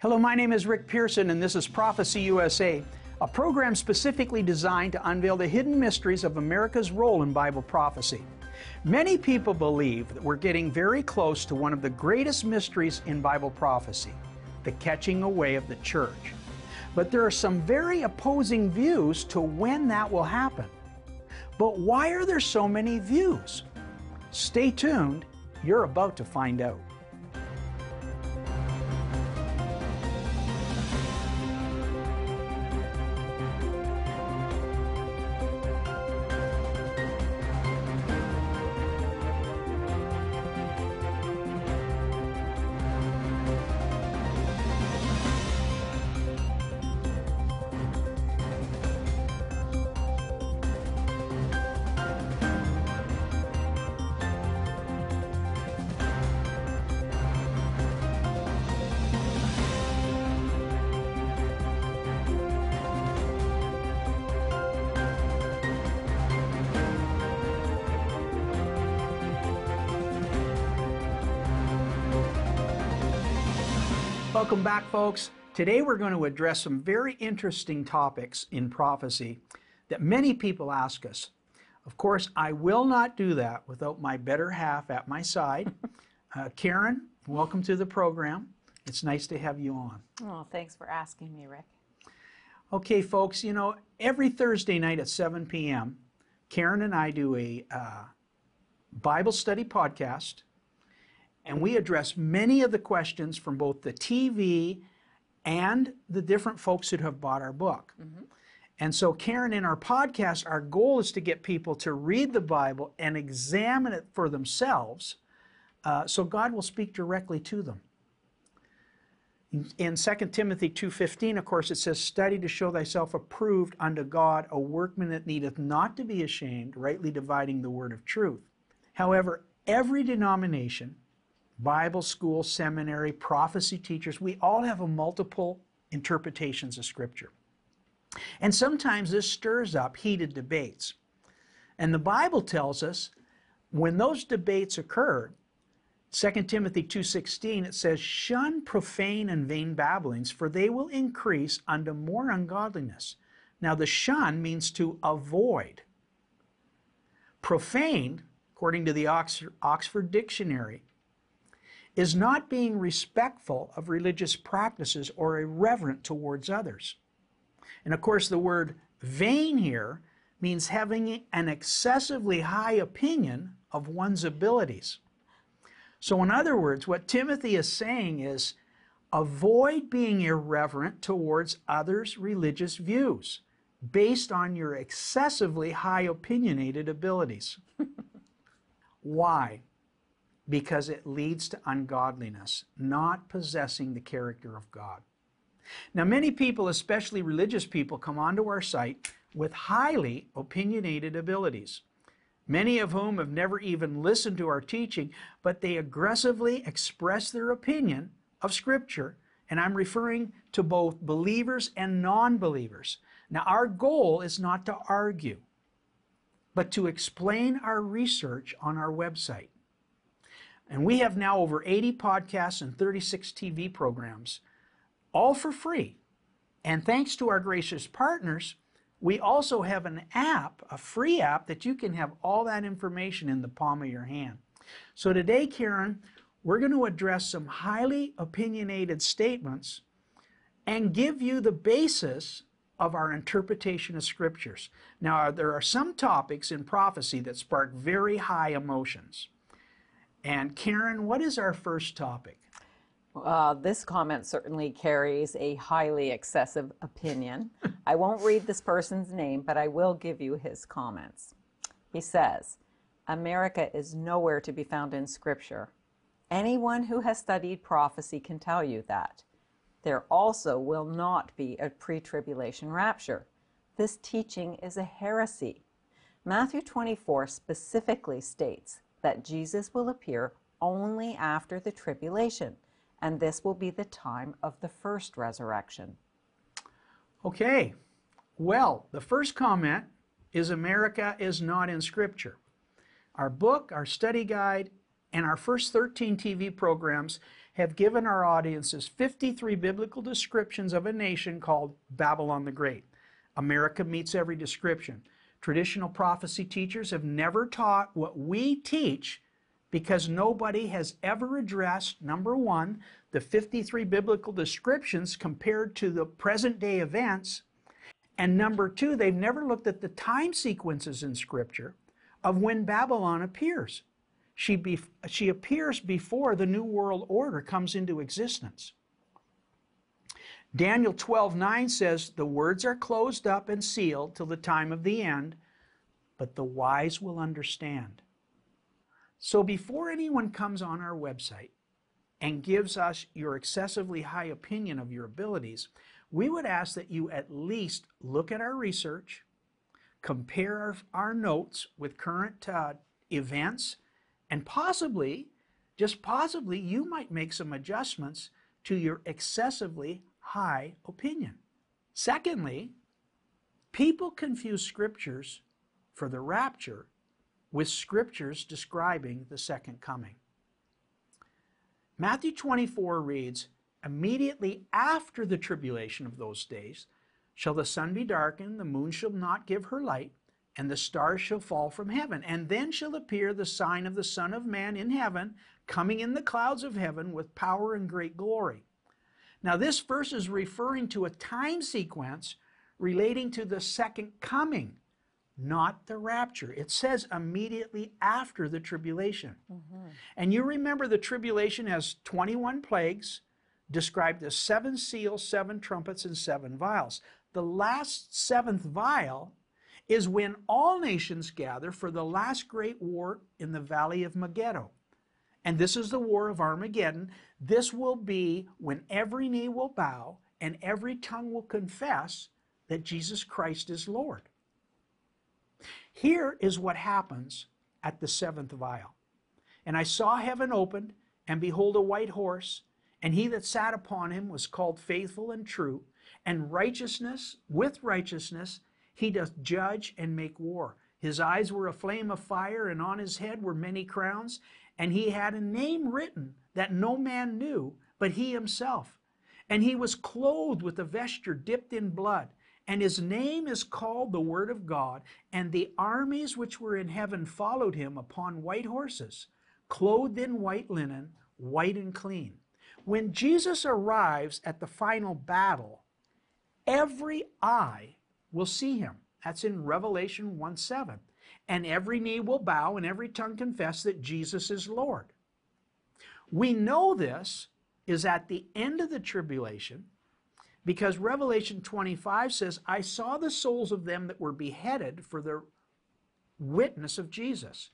Hello, my name is Rick Pearson, and this is Prophecy USA, a program specifically designed to unveil the hidden mysteries of America's role in Bible prophecy. Many people believe that we're getting very close to one of the greatest mysteries in Bible prophecy the catching away of the church. But there are some very opposing views to when that will happen. But why are there so many views? Stay tuned, you're about to find out. Welcome back, folks. Today we're going to address some very interesting topics in prophecy that many people ask us. Of course, I will not do that without my better half at my side. Uh, Karen, welcome to the program. It's nice to have you on. Oh, thanks for asking me, Rick. Okay, folks, you know, every Thursday night at 7 p.m., Karen and I do a uh, Bible study podcast and we address many of the questions from both the TV and the different folks that have bought our book. Mm-hmm. And so, Karen, in our podcast, our goal is to get people to read the Bible and examine it for themselves uh, so God will speak directly to them. In 2 Timothy 2.15, of course, it says, Study to show thyself approved unto God, a workman that needeth not to be ashamed, rightly dividing the word of truth. However, every denomination Bible school, seminary, prophecy teachers, we all have a multiple interpretations of Scripture. And sometimes this stirs up heated debates. And the Bible tells us when those debates occurred, 2 Timothy 2:16 it says shun profane and vain babblings for they will increase unto more ungodliness. Now the shun means to avoid. Profane, according to the Oxford Dictionary, is not being respectful of religious practices or irreverent towards others. And of course, the word vain here means having an excessively high opinion of one's abilities. So, in other words, what Timothy is saying is avoid being irreverent towards others' religious views based on your excessively high opinionated abilities. Why? Because it leads to ungodliness, not possessing the character of God. Now, many people, especially religious people, come onto our site with highly opinionated abilities, many of whom have never even listened to our teaching, but they aggressively express their opinion of Scripture, and I'm referring to both believers and non believers. Now, our goal is not to argue, but to explain our research on our website. And we have now over 80 podcasts and 36 TV programs, all for free. And thanks to our gracious partners, we also have an app, a free app, that you can have all that information in the palm of your hand. So today, Karen, we're going to address some highly opinionated statements and give you the basis of our interpretation of scriptures. Now, there are some topics in prophecy that spark very high emotions. And Karen, what is our first topic? Uh, this comment certainly carries a highly excessive opinion. I won't read this person's name, but I will give you his comments. He says, America is nowhere to be found in Scripture. Anyone who has studied prophecy can tell you that. There also will not be a pre tribulation rapture. This teaching is a heresy. Matthew 24 specifically states that Jesus will appear only after the tribulation, and this will be the time of the first resurrection. Okay, well, the first comment is America is not in Scripture. Our book, our study guide, and our first 13 TV programs have given our audiences 53 biblical descriptions of a nation called Babylon the Great. America meets every description. Traditional prophecy teachers have never taught what we teach because nobody has ever addressed, number one, the 53 biblical descriptions compared to the present day events. And number two, they've never looked at the time sequences in Scripture of when Babylon appears. She, be, she appears before the New World Order comes into existence. Daniel 12 9 says, The words are closed up and sealed till the time of the end, but the wise will understand. So before anyone comes on our website and gives us your excessively high opinion of your abilities, we would ask that you at least look at our research, compare our, our notes with current uh, events, and possibly, just possibly, you might make some adjustments to your excessively high opinion. Secondly, people confuse scriptures for the rapture with scriptures describing the second coming. Matthew 24 reads, Immediately after the tribulation of those days shall the sun be darkened, the moon shall not give her light, and the stars shall fall from heaven. And then shall appear the sign of the Son of Man in heaven, coming in the clouds of heaven with power and great glory. Now, this verse is referring to a time sequence relating to the second coming not the rapture. It says immediately after the tribulation. Mm-hmm. And you remember the tribulation has 21 plagues, described as seven seals, seven trumpets, and seven vials. The last seventh vial is when all nations gather for the last great war in the valley of Megiddo. And this is the war of Armageddon. This will be when every knee will bow and every tongue will confess that Jesus Christ is Lord. Here is what happens at the seventh vial. And I saw heaven opened, and behold, a white horse, and he that sat upon him was called faithful and true, and righteousness, with righteousness, he doth judge and make war. His eyes were a flame of fire, and on his head were many crowns, and he had a name written that no man knew but he himself. And he was clothed with a vesture dipped in blood and his name is called the Word of God. And the armies which were in heaven followed him upon white horses, clothed in white linen, white and clean. When Jesus arrives at the final battle, every eye will see him. That's in Revelation 1 7. And every knee will bow and every tongue confess that Jesus is Lord. We know this is at the end of the tribulation because Revelation 25 says, I saw the souls of them that were beheaded for the witness of Jesus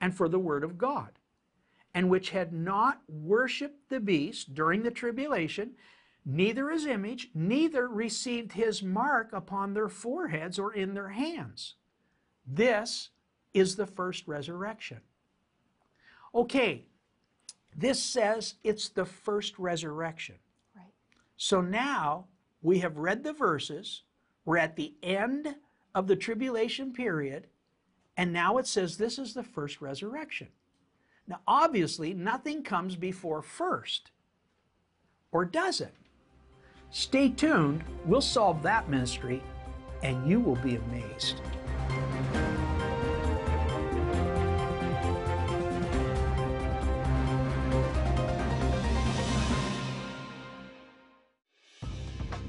and for the word of God, and which had not worshiped the beast during the tribulation, neither his image, neither received his mark upon their foreheads or in their hands. This is the first resurrection. Okay, this says it's the first resurrection. Right. So now we have read the verses, we're at the end of the tribulation period, and now it says this is the first resurrection. Now, obviously, nothing comes before first. Or does it? Stay tuned, we'll solve that mystery, and you will be amazed.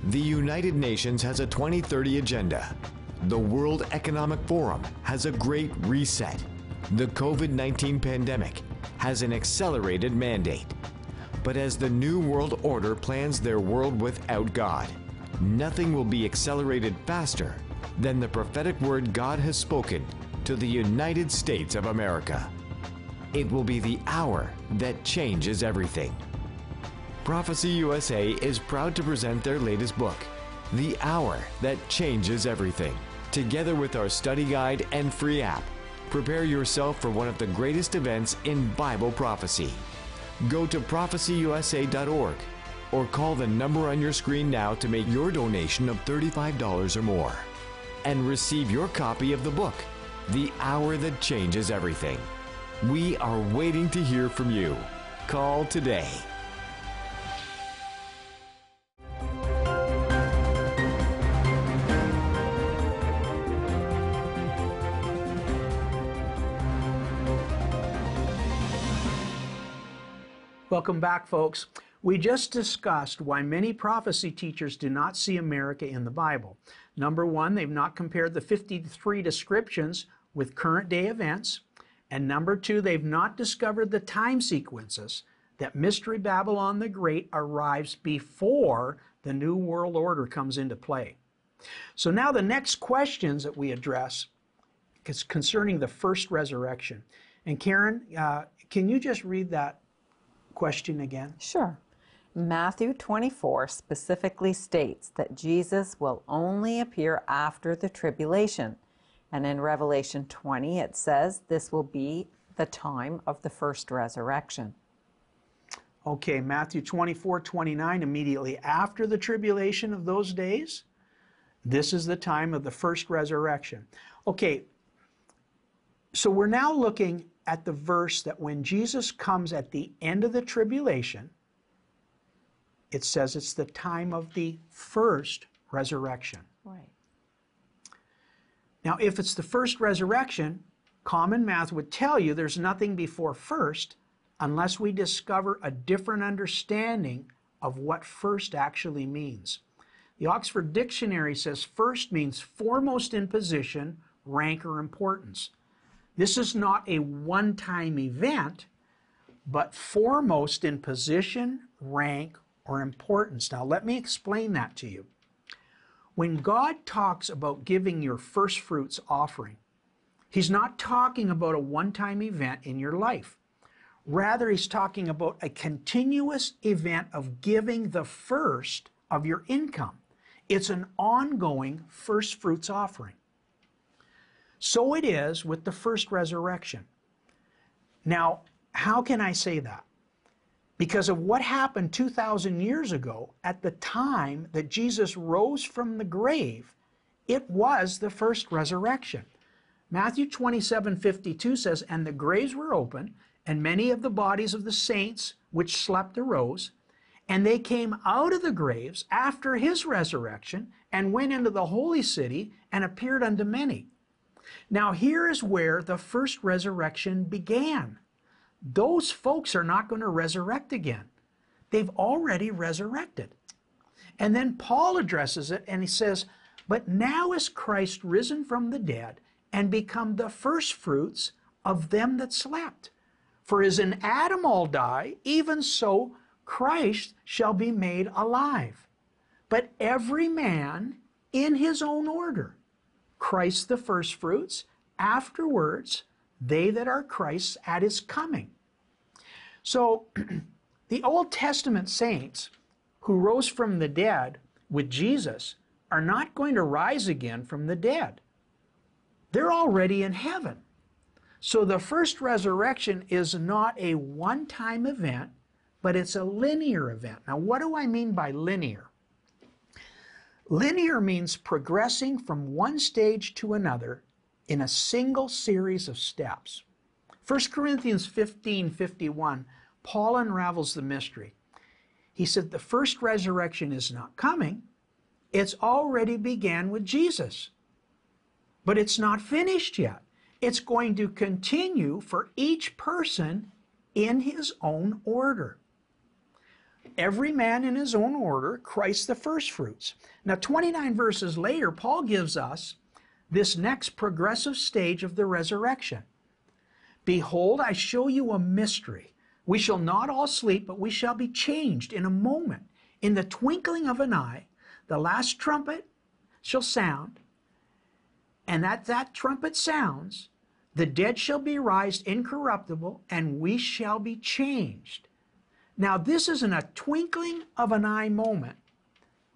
The United Nations has a 2030 agenda. The World Economic Forum has a great reset. The COVID 19 pandemic has an accelerated mandate. But as the New World Order plans their world without God, nothing will be accelerated faster than the prophetic word God has spoken to the United States of America. It will be the hour that changes everything. Prophecy USA is proud to present their latest book, The Hour That Changes Everything. Together with our study guide and free app, prepare yourself for one of the greatest events in Bible prophecy. Go to prophecyusa.org or call the number on your screen now to make your donation of $35 or more and receive your copy of the book, The Hour That Changes Everything. We are waiting to hear from you. Call today Welcome back, folks. We just discussed why many prophecy teachers do not see America in the Bible. Number one, they've not compared the 53 descriptions with current day events. And number two, they've not discovered the time sequences that Mystery Babylon the Great arrives before the New World Order comes into play. So now the next questions that we address is concerning the first resurrection. And Karen, uh, can you just read that question again? Sure. Matthew 24 specifically states that Jesus will only appear after the tribulation. And in Revelation 20, it says this will be the time of the first resurrection. Okay, Matthew 24, 29, immediately after the tribulation of those days, this is the time of the first resurrection. Okay, so we're now looking at the verse that when Jesus comes at the end of the tribulation, it says it's the time of the first resurrection. Right. Now, if it's the first resurrection, common math would tell you there's nothing before first unless we discover a different understanding of what first actually means. The Oxford Dictionary says first means foremost in position, rank, or importance. This is not a one time event, but foremost in position, rank, or importance. Now, let me explain that to you. When God talks about giving your first fruits offering, He's not talking about a one time event in your life. Rather, He's talking about a continuous event of giving the first of your income. It's an ongoing first fruits offering. So it is with the first resurrection. Now, how can I say that? Because of what happened 2,000 years ago at the time that Jesus rose from the grave, it was the first resurrection. Matthew 27 52 says, And the graves were open, and many of the bodies of the saints which slept arose, and they came out of the graves after his resurrection and went into the holy city and appeared unto many. Now, here is where the first resurrection began. Those folks are not going to resurrect again. They've already resurrected. And then Paul addresses it and he says, But now is Christ risen from the dead and become the firstfruits of them that slept. For as in Adam all die, even so Christ shall be made alive. But every man in his own order. Christ the firstfruits, afterwards they that are Christ's at his coming. So the Old Testament saints who rose from the dead with Jesus are not going to rise again from the dead. They're already in heaven. So the first resurrection is not a one time event, but it's a linear event. Now, what do I mean by linear? Linear means progressing from one stage to another in a single series of steps. 1 Corinthians 15 51, Paul unravels the mystery. He said, The first resurrection is not coming, it's already began with Jesus. But it's not finished yet. It's going to continue for each person in his own order every man in his own order, Christ the firstfruits. Now, 29 verses later, Paul gives us this next progressive stage of the resurrection. Behold, I show you a mystery. We shall not all sleep, but we shall be changed in a moment. In the twinkling of an eye, the last trumpet shall sound, and at that trumpet sounds, the dead shall be raised incorruptible, and we shall be changed. Now, this isn't a twinkling of an eye moment.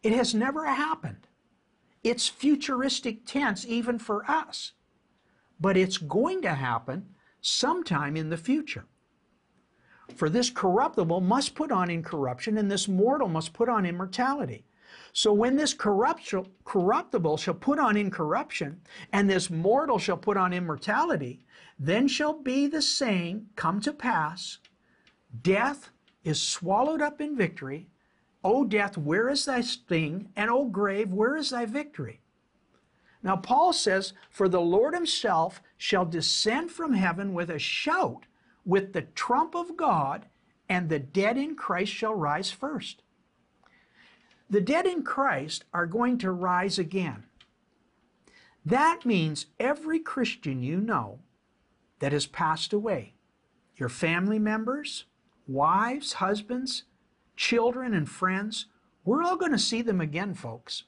It has never happened. It's futuristic tense even for us. But it's going to happen sometime in the future. For this corruptible must put on incorruption, and this mortal must put on immortality. So when this corruptible shall put on incorruption, and this mortal shall put on immortality, then shall be the saying come to pass Death is swallowed up in victory. O death, where is thy sting? And O grave, where is thy victory? Now, Paul says, For the Lord himself shall descend from heaven with a shout, with the trump of God, and the dead in Christ shall rise first. The dead in Christ are going to rise again. That means every Christian you know that has passed away, your family members, wives, husbands, children, and friends, we're all going to see them again, folks.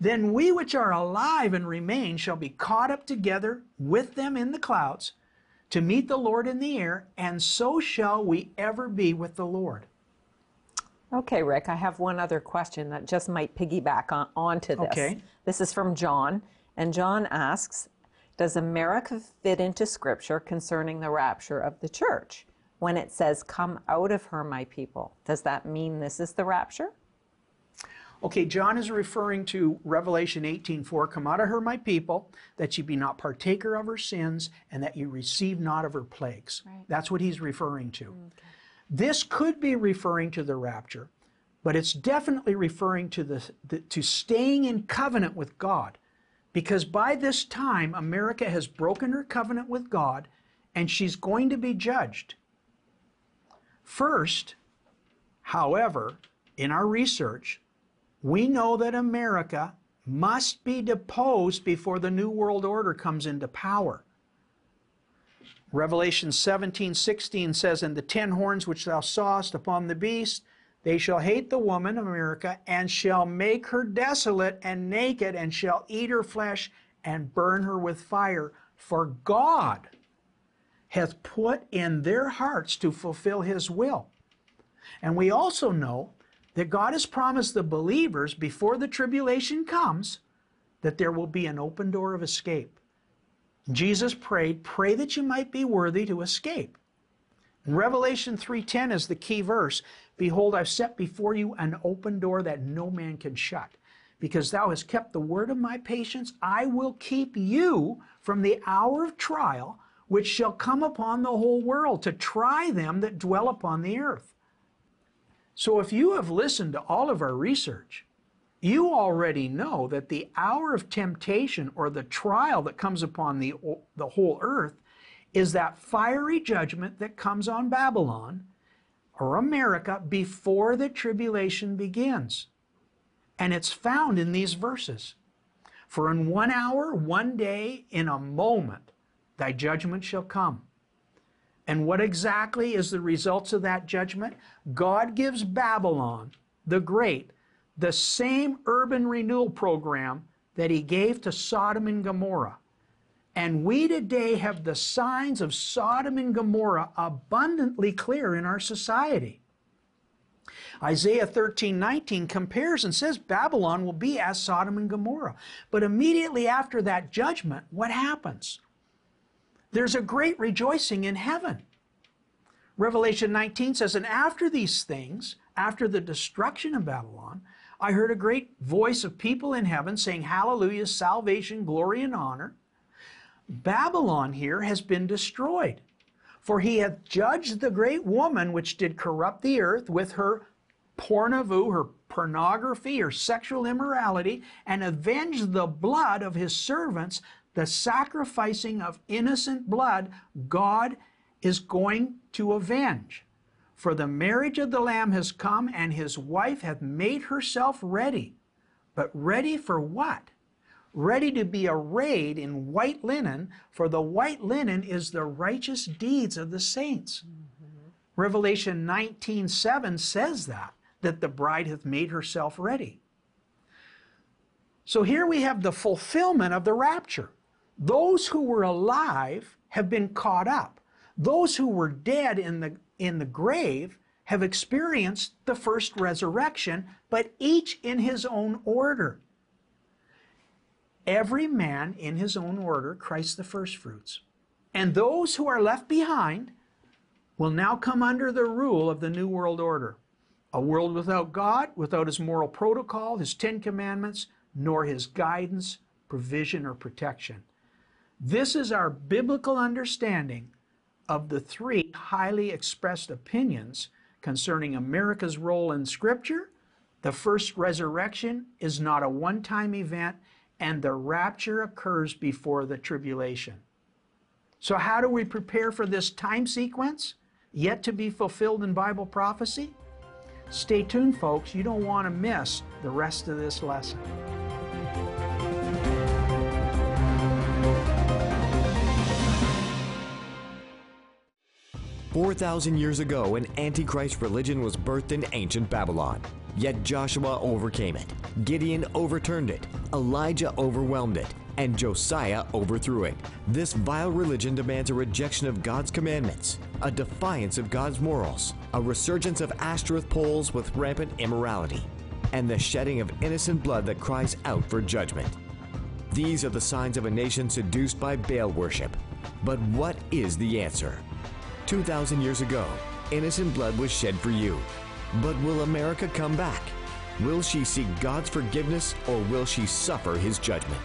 Then we which are alive and remain shall be caught up together with them in the clouds to meet the Lord in the air, and so shall we ever be with the Lord. Okay, Rick, I have one other question that just might piggyback on, onto this. Okay. This is from John, and John asks Does America fit into Scripture concerning the rapture of the church? When it says, Come out of her, my people, does that mean this is the rapture? Okay, John is referring to Revelation 18:4, "Come out of her, my people, that ye be not partaker of her sins, and that ye receive not of her plagues." Right. That's what he's referring to. Mm, this could be referring to the rapture, but it's definitely referring to the, the to staying in covenant with God. Because by this time America has broken her covenant with God and she's going to be judged. First, however, in our research, we know that America must be deposed before the New World Order comes into power. Revelation 17, 16 says, And the ten horns which thou sawest upon the beast, they shall hate the woman, America, and shall make her desolate and naked, and shall eat her flesh and burn her with fire. For God hath put in their hearts to fulfill his will. And we also know that God has promised the believers before the tribulation comes that there will be an open door of escape. Jesus prayed, "Pray that you might be worthy to escape." And Revelation 3:10 is the key verse. Behold, I've set before you an open door that no man can shut. Because thou hast kept the word of my patience, I will keep you from the hour of trial which shall come upon the whole world to try them that dwell upon the earth. So if you have listened to all of our research, you already know that the hour of temptation or the trial that comes upon the, the whole earth is that fiery judgment that comes on Babylon or America before the tribulation begins. And it's found in these verses. For in one hour, one day, in a moment, thy judgment shall come. And what exactly is the results of that judgment? God gives Babylon the Great the same urban renewal program that he gave to Sodom and Gomorrah. And we today have the signs of Sodom and Gomorrah abundantly clear in our society. Isaiah 13, 19 compares and says Babylon will be as Sodom and Gomorrah. But immediately after that judgment, what happens? There's a great rejoicing in heaven. Revelation 19 says, And after these things, after the destruction of Babylon, I heard a great voice of people in heaven saying, Hallelujah, salvation, glory, and honor. Babylon here has been destroyed. For he hath judged the great woman which did corrupt the earth with her pornavu, her pornography, her sexual immorality, and avenged the blood of his servants, the sacrificing of innocent blood, God is going to avenge. For the marriage of the Lamb has come, and his wife hath made herself ready. But ready for what? Ready to be arrayed in white linen, for the white linen is the righteous deeds of the saints. Mm-hmm. Revelation 19 7 says that, that the bride hath made herself ready. So here we have the fulfillment of the rapture. Those who were alive have been caught up. Those who were dead in the in the grave have experienced the first resurrection, but each in his own order. Every man in his own order, Christ the firstfruits. And those who are left behind will now come under the rule of the New World Order. A world without God, without his moral protocol, his Ten Commandments, nor his guidance, provision, or protection. This is our biblical understanding of the three highly expressed opinions concerning America's role in Scripture, the first resurrection is not a one time event, and the rapture occurs before the tribulation. So, how do we prepare for this time sequence? yet to be fulfilled in Bible prophecy? Stay tuned, folks. You don't want to miss the rest of this lesson. 4,000 years ago, an Antichrist religion was birthed in ancient Babylon. Yet Joshua overcame it, Gideon overturned it, Elijah overwhelmed it, and Josiah overthrew it. This vile religion demands a rejection of God's commandments, a defiance of God's morals, a resurgence of Ashtoreth poles with rampant immorality, and the shedding of innocent blood that cries out for judgment. These are the signs of a nation seduced by Baal worship. But what is the answer? 2,000 years ago, innocent blood was shed for you. But will America come back? Will she seek God's forgiveness or will she suffer his judgment?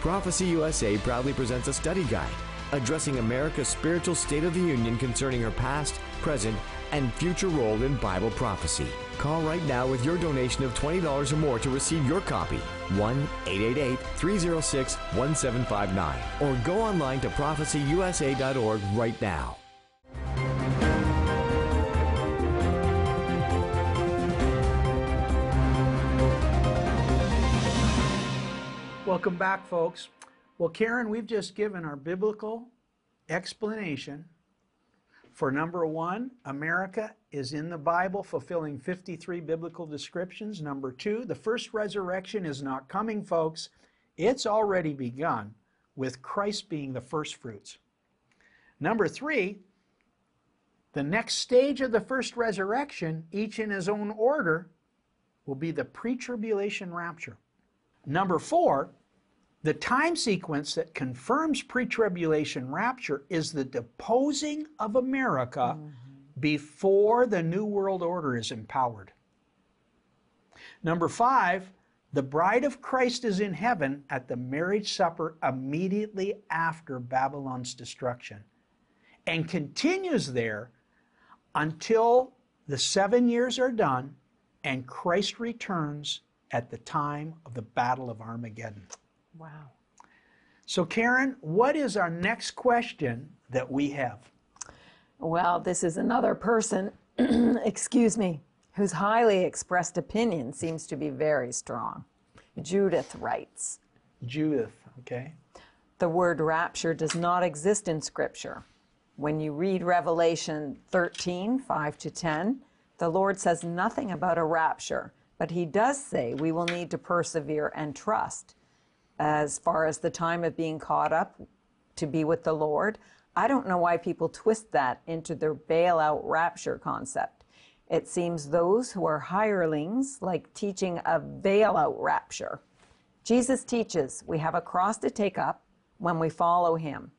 Prophecy USA proudly presents a study guide addressing America's spiritual state of the union concerning her past, present, and future role in Bible prophecy. Call right now with your donation of $20 or more to receive your copy. 1 888 306 1759. Or go online to prophecyusa.org right now. Welcome back, folks. Well, Karen, we've just given our biblical explanation for number one, America is in the Bible, fulfilling 53 biblical descriptions. Number two, the first resurrection is not coming, folks. It's already begun with Christ being the first fruits. Number three, the next stage of the first resurrection, each in his own order, will be the pre tribulation rapture. Number four, the time sequence that confirms pre tribulation rapture is the deposing of America mm-hmm. before the New World Order is empowered. Number five, the bride of Christ is in heaven at the marriage supper immediately after Babylon's destruction and continues there until the seven years are done and Christ returns at the time of the Battle of Armageddon. Wow. So, Karen, what is our next question that we have? Well, this is another person, excuse me, whose highly expressed opinion seems to be very strong. Judith writes Judith, okay. The word rapture does not exist in Scripture. When you read Revelation 13, 5 to 10, the Lord says nothing about a rapture, but He does say we will need to persevere and trust as far as the time of being caught up to be with the Lord. I don't know why people twist that into their bailout rapture concept. It seems those who are hirelings like teaching a bailout rapture. Jesus teaches we have a cross to take up when we follow him.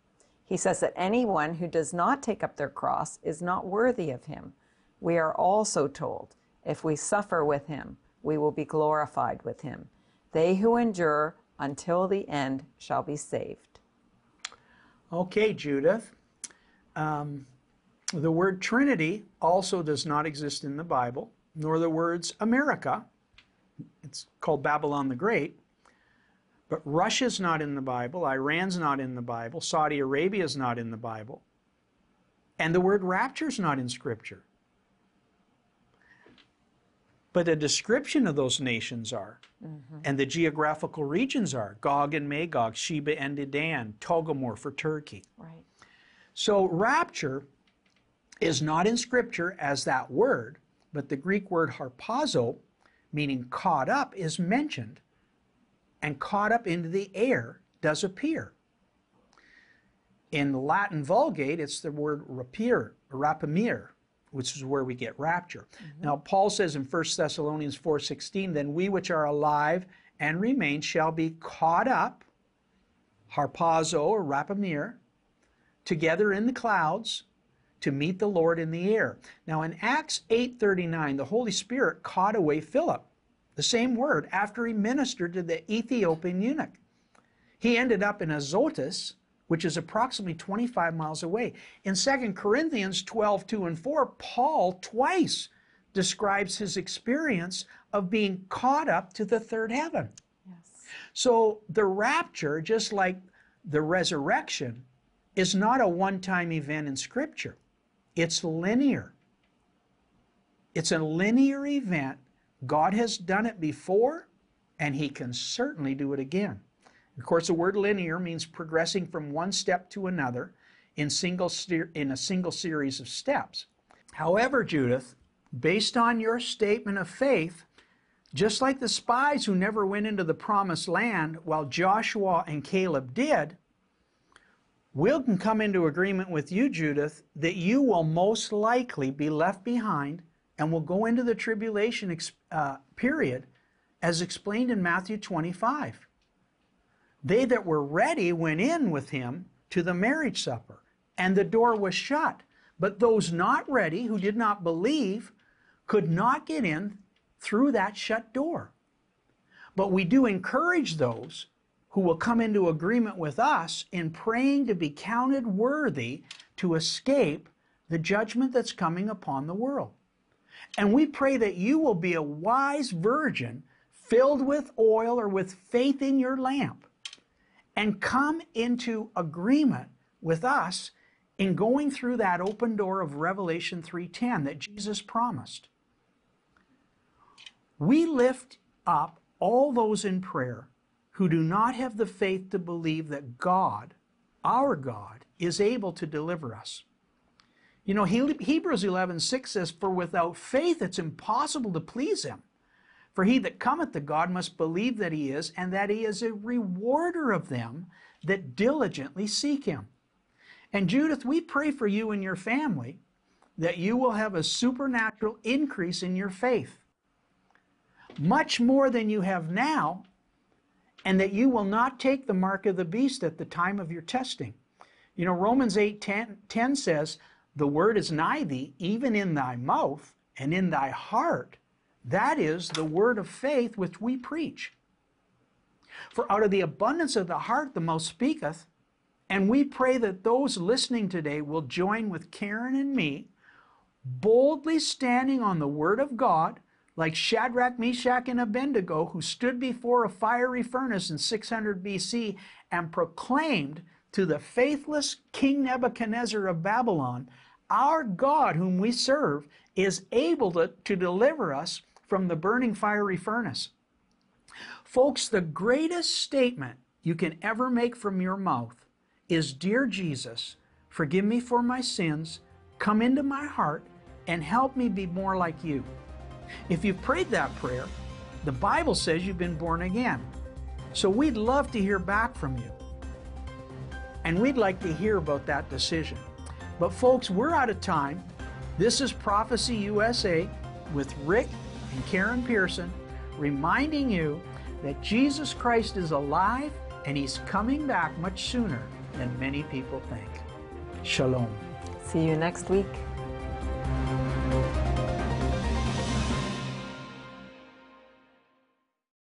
He says that anyone who does not take up their cross is not worthy of him. We are also told if we suffer with him, we will be glorified with him. They who endure until the end shall be saved. Okay, Judith. Um, the word Trinity also does not exist in the Bible, nor the words America. It's called Babylon the Great. But Russia's not in the Bible, Iran's not in the Bible, Saudi Arabia's not in the Bible, and the word rapture's not in Scripture. But a description of those nations are. Mm-hmm. And the geographical regions are Gog and Magog, Sheba and Dedan, Togarmah for Turkey. Right. So rapture is not in Scripture as that word, but the Greek word harpazo, meaning caught up, is mentioned. And caught up into the air does appear. In the Latin Vulgate, it's the word rapir, rapiemur, which is where we get rapture. Mm-hmm. Now Paul says in 1 Thessalonians 4:16, then we which are alive and remain shall be caught up, harpazo or rapiemur, together in the clouds to meet the Lord in the air. Now in Acts 8:39, the Holy Spirit caught away Philip, the same word, after he ministered to the Ethiopian eunuch. He ended up in Azotus, which is approximately 25 miles away. In 2 Corinthians 12, 2 and 4, Paul twice describes his experience of being caught up to the third heaven. Yes. So the rapture, just like the resurrection, is not a one time event in Scripture. It's linear. It's a linear event. God has done it before, and He can certainly do it again. Of course, the word linear means progressing from one step to another in, single in a single series of steps. However, Judith, based on your statement of faith, just like the spies who never went into the promised land while Joshua and Caleb did, we can come into agreement with you, Judith, that you will most likely be left behind and will go into the tribulation uh, period as explained in Matthew 25. They that were ready went in with him to the marriage supper, and the door was shut. But those not ready, who did not believe, could not get in through that shut door. But we do encourage those who will come into agreement with us in praying to be counted worthy to escape the judgment that's coming upon the world. And we pray that you will be a wise virgin filled with oil or with faith in your lamp and come into agreement with us in going through that open door of Revelation 3:10 that Jesus promised. We lift up all those in prayer who do not have the faith to believe that God, our God, is able to deliver us. You know, Hebrews 11:6 says, "For without faith it's impossible to please him. For he that cometh to God must believe that he is, and that he is a rewarder of them that diligently seek him." And Judith, we pray for you and your family that you will have a supernatural increase in your faith much more than you have now, and that you will not take the mark of the beast at the time of your testing. You know, Romans 8 10, 10 says, The word is nigh thee, even in thy mouth and in thy heart. That is the word of faith which we preach. For out of the abundance of the heart the mouth speaketh. And we pray that those listening today will join with Karen and me, boldly standing on the Word of God like Shadrach, Meshach, and Abednego, who stood before a fiery furnace in 600 BC and proclaimed to the faithless King Nebuchadnezzar of Babylon, Our God, whom we serve, is able to, to deliver us from the burning fiery furnace. Folks, the greatest statement you can ever make from your mouth is Dear Jesus, forgive me for my sins, come into my heart, and help me be more like you. If you prayed that prayer, the Bible says you've been born again. So we'd love to hear back from you. And we'd like to hear about that decision. But folks, we're out of time. This is Prophecy USA with Rick and Karen Pearson reminding you that Jesus Christ is alive and he's coming back much sooner than many people think. Shalom. See you next week.